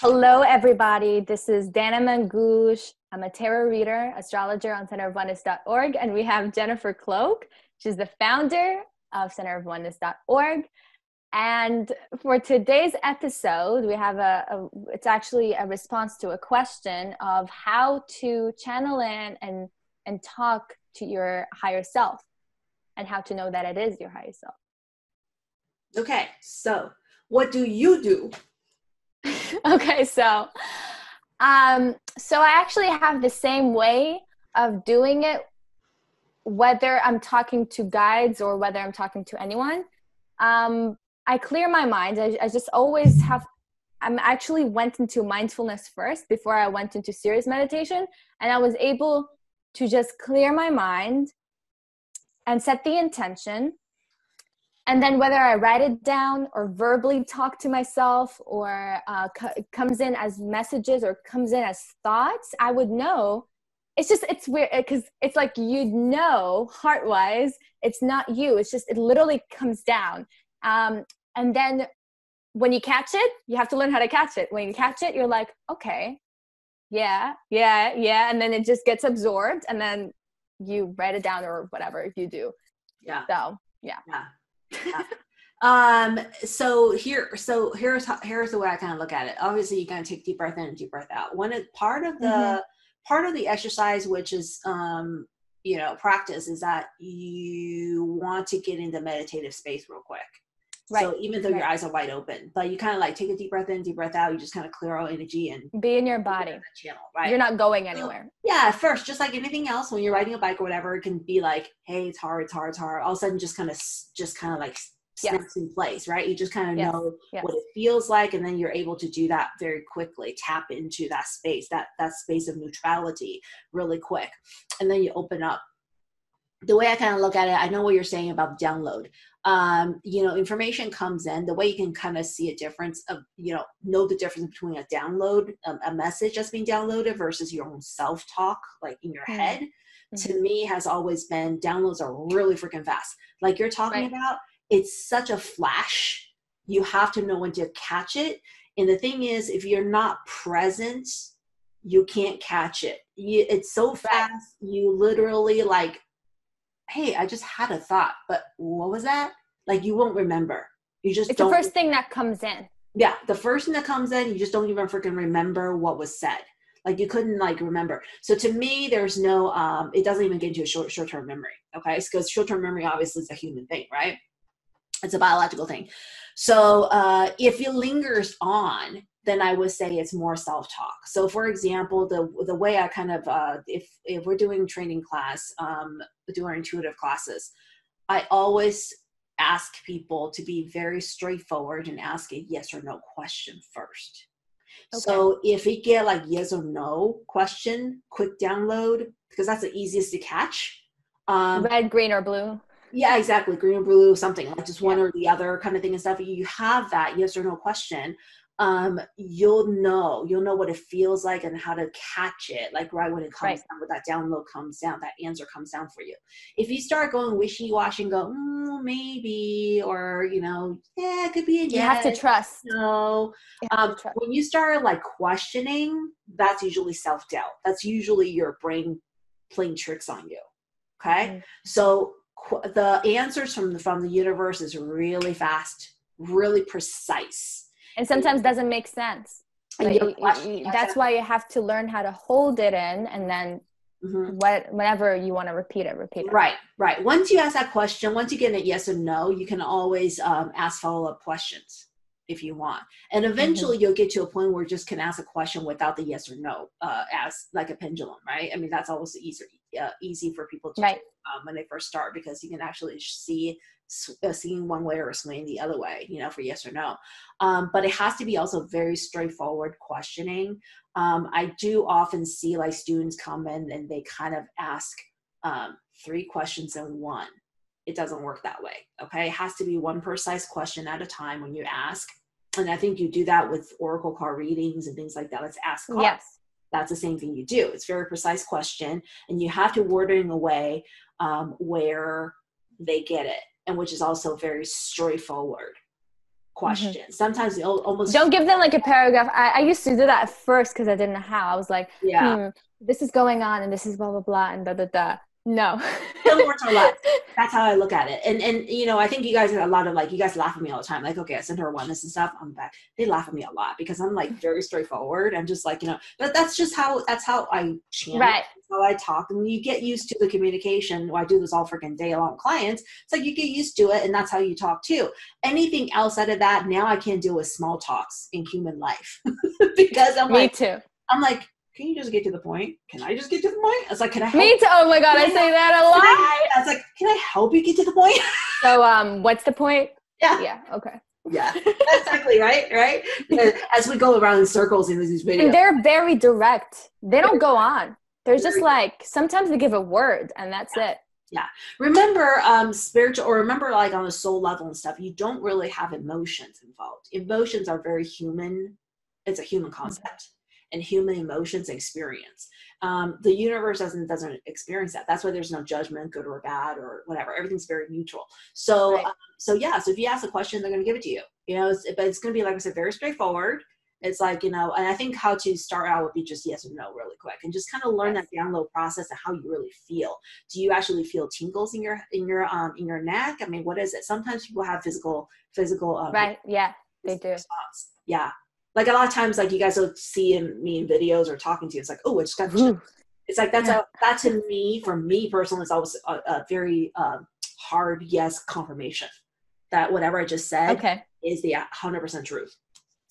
Hello, everybody. This is Dana Mangouche. I'm a tarot reader, astrologer on centerofoneness.org, and we have Jennifer Cloak. She's the founder of centerofoneness.org. And for today's episode, we have a, a, it's actually a response to a question of how to channel in and and talk to your higher self and how to know that it is your higher self. Okay, so what do you do? okay, so um so I actually have the same way of doing it whether I'm talking to guides or whether I'm talking to anyone. Um I clear my mind. I, I just always have I'm actually went into mindfulness first before I went into serious meditation and I was able to just clear my mind and set the intention and then whether i write it down or verbally talk to myself or uh, c- comes in as messages or comes in as thoughts i would know. It's just it's weird because it's like you know heart wise it's not you it's just it literally comes down. Um, and then when you catch it you have to learn how to catch it. When you catch it you're like okay yeah yeah yeah and then it just gets absorbed and then you write it down or whatever you do. Yeah. So yeah. Yeah um so here so here's how, here's the way i kind of look at it. Obviously you're going to take deep breath in and deep breath out. One part of the mm-hmm. part of the exercise which is um you know practice is that you want to get into meditative space real quick Right. So even though right. your eyes are wide open, but you kind of like take a deep breath in, deep breath out. You just kind of clear all energy and be in your body. channel, right? You're not going anywhere. yeah, first, just like anything else, when you're riding a bike or whatever, it can be like, hey, it's hard, it's hard, it's hard. All of a sudden, just kind of, just kind of like snaps yes. in place, right? You just kind of yes. know yes. what it feels like, and then you're able to do that very quickly. Tap into that space, that that space of neutrality, really quick, and then you open up the way I kind of look at it, I know what you're saying about download um, you know, information comes in, the way you can kind of see a difference of, you know, know the difference between a download, um, a message that's being downloaded versus your own self talk, like in your mm-hmm. head, mm-hmm. to me has always been downloads are really freaking fast. Like you're talking right. about, it's such a flash. You have to know when to catch it. And the thing is, if you're not present, you can't catch it. You, it's so fast, you literally like hey, I just had a thought, but what was that? Like you won't remember. You just it's the first thing that comes in. Yeah, the first thing that comes in, you just don't even freaking remember what was said. Like you couldn't like remember. So to me, there's no um it doesn't even get into a short short term memory. Okay. Because short term memory obviously is a human thing, right? It's a biological thing. So uh if it lingers on, then I would say it's more self-talk. So, for example, the the way I kind of uh, if if we're doing training class, um, doing intuitive classes, I always ask people to be very straightforward and ask a yes or no question first. Okay. So if we get like yes or no question, quick download because that's the easiest to catch. Um, Red, green, or blue. Yeah, exactly. Green or blue, something like just one yeah. or the other kind of thing and stuff. You have that yes or no question um, you'll know you'll know what it feels like and how to catch it like right when it comes right. down when that download comes down that answer comes down for you if you start going wishy-washy and go mm, maybe or you know yeah it could be a you yes, have to trust no um, trust. when you start like questioning that's usually self-doubt that's usually your brain playing tricks on you okay mm-hmm. so qu- the answers from the from the universe is really fast really precise and sometimes doesn't make sense like, that's why you have to learn how to hold it in and then mm-hmm. what whenever you want to repeat it repeat it right right once you ask that question once you get a yes or no you can always um, ask follow-up questions if you want and eventually mm-hmm. you'll get to a point where you just can ask a question without the yes or no uh, as like a pendulum right i mean that's always easy uh, easy for people to right. do um, when they first start because you can actually see uh, seeing one way or swinging the other way, you know, for yes or no. Um, but it has to be also very straightforward questioning. Um, I do often see like students come in and they kind of ask um, three questions in one. It doesn't work that way. Okay. It has to be one precise question at a time when you ask. And I think you do that with Oracle card readings and things like that. Let's ask cards. Yes. That's the same thing you do. It's very precise question, and you have to word it in a way um, where they get it and which is also very straightforward. question. Mm-hmm. Sometimes almost don't give them like a paragraph. I, I used to do that at first because I didn't know how. I was like, yeah, hmm, this is going on and this is blah blah blah and da da da. No. or less. That's how I look at it. And and you know, I think you guys have a lot of like you guys laugh at me all the time. Like, okay, I sent her oneness and stuff. I'm back. They laugh at me a lot because I'm like very straightforward. I'm just like, you know, but that's just how that's how I channel. Right. how I talk. And you get used to the communication. Well, I do this all freaking day long clients. It's like you get used to it and that's how you talk too. Anything else out of that, now I can't deal with small talks in human life. because I'm me like too. I'm like, can you just get to the point? Can I just get to the point? I was like, can I help? Me too. Oh my God, I, I say that a lot. I, I was like, can I help you get to the point? so, um, what's the point? Yeah. Yeah. Okay. Yeah, exactly. Right. Right. As we go around in circles in these videos, and they're very direct. They don't go on. They're just like sometimes they give a word and that's yeah. it. Yeah. Remember, um, spiritual, or remember, like on a soul level and stuff, you don't really have emotions involved. Emotions are very human. It's a human concept and human emotions experience. Um, the universe doesn't doesn't experience that. That's why there's no judgment, good or bad or whatever. Everything's very neutral. So right. um, so yeah. So if you ask a question, they're going to give it to you. You know, it's, but it's going to be like I said, very straightforward. It's like you know, and I think how to start out would be just yes or no, really quick, and just kind of learn yes. that download process and how you really feel. Do you actually feel tingles in your in your um in your neck? I mean, what is it? Sometimes people have physical physical um, right. Yeah, they do. Response. Yeah, like a lot of times like you guys will see in me in videos or talking to you it's like oh it just got it's like that's yeah. a that to me for me personally is always a, a very um, hard yes confirmation that whatever i just said okay. is the 100% truth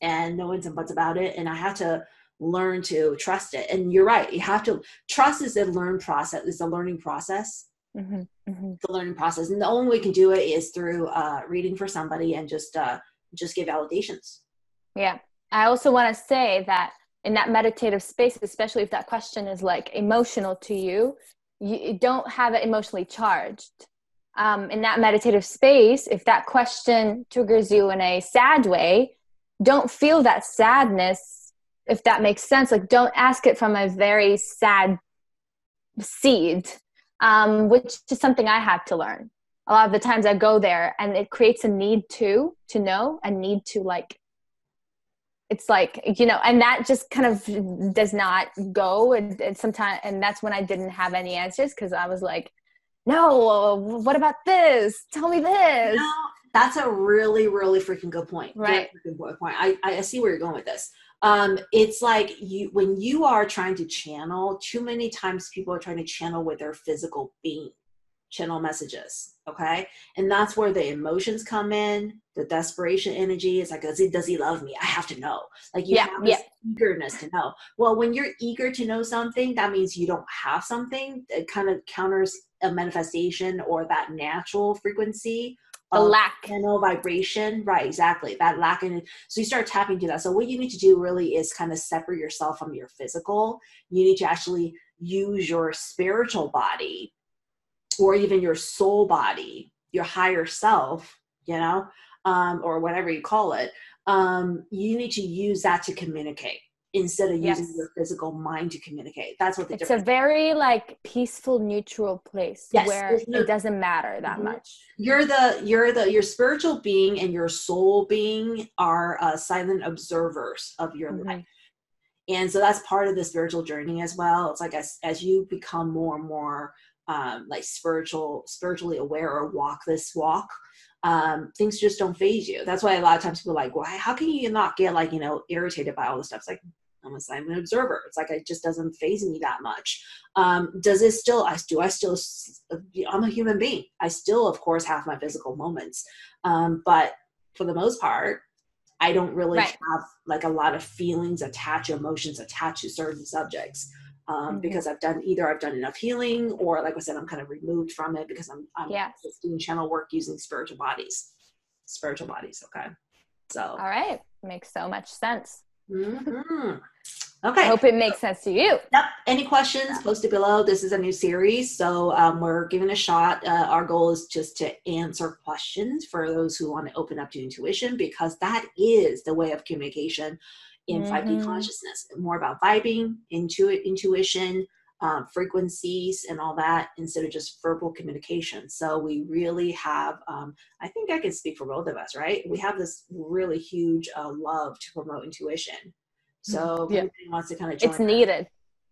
and no one's and buts about it and i had to learn to trust it and you're right you have to trust is a learn process it's a learning process mm-hmm. Mm-hmm. the learning process and the only way you can do it is through uh, reading for somebody and just uh, just give validations yeah I also want to say that in that meditative space, especially if that question is like emotional to you, you don't have it emotionally charged. Um, in that meditative space, if that question triggers you in a sad way, don't feel that sadness, if that makes sense. Like, don't ask it from a very sad seed, um, which is something I had to learn. A lot of the times I go there and it creates a need to, to know, a need to like it's like you know and that just kind of does not go and, and sometimes and that's when i didn't have any answers because i was like no what about this? Tell me this. No, that's a really really freaking good point. Right. good point. I, I see where you're going with this. Um it's like you when you are trying to channel too many times people are trying to channel with their physical being channel messages okay? And that's where the emotions come in the desperation energy. Is like does he does he love me? I have to know. Like you yeah, have this yeah. eagerness to know. Well when you're eager to know something that means you don't have something. It kind of counters a manifestation or that natural frequency the lack. channel vibration. Right exactly that lack in so you start tapping to that. So what you need to do really is kind of separate yourself from your physical. You need to actually use your spiritual body or even your soul body, your higher self, you know, um, or whatever you call it, um, you need to use that to communicate instead of yes. using your physical mind to communicate. That's what the difference. it's a very like peaceful, neutral place yes, where no, it doesn't matter that mm-hmm. much. You're the you're the your spiritual being and your soul being are uh, silent observers of your mm-hmm. life. And so that's part of the spiritual journey as well. It's like as as you become more and more um, like spiritual spiritually aware or walk this walk um, things just don't faze you that's why a lot of times people are like well how can you not get like you know irritated by all this stuff it's like I'm a silent observer. It's like it just doesn't faze me that much. Um, does it still? I do. I still. I'm a human being. I still, of course, have my physical moments, um, but for the most part, I don't really right. have like a lot of feelings attached, emotions attached to certain subjects um, mm-hmm. because I've done either I've done enough healing or like I said I'm kind of removed from it because I'm I'm yeah. doing channel work using spiritual bodies, spiritual bodies. Okay, so all right, makes so much sense. Mm-hmm. Okay. I hope it makes sense to you. Yep. Any questions? Post it below. This is a new series, so um, we're giving a shot. Uh, our goal is just to answer questions for those who want to open up to intuition because that is the way of communication in mm-hmm. 5D consciousness. More about vibing, intu- intuition, um, frequencies and all that instead of just verbal communication. So we really have, um, I think I can speak for both of us, right? We have this really huge uh, love to promote intuition. So mm-hmm. yeah. wants to kind of it's needed.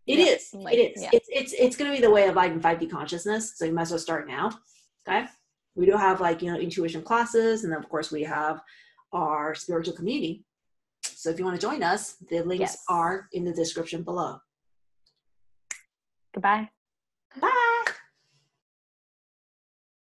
It yeah. is. Like, it is. Yeah. It's it's it's going to be the way of life in 5D consciousness. So you might as well start now. Okay. We do have like you know intuition classes, and then of course we have our spiritual community. So if you want to join us, the links yes. are in the description below. Goodbye. Bye.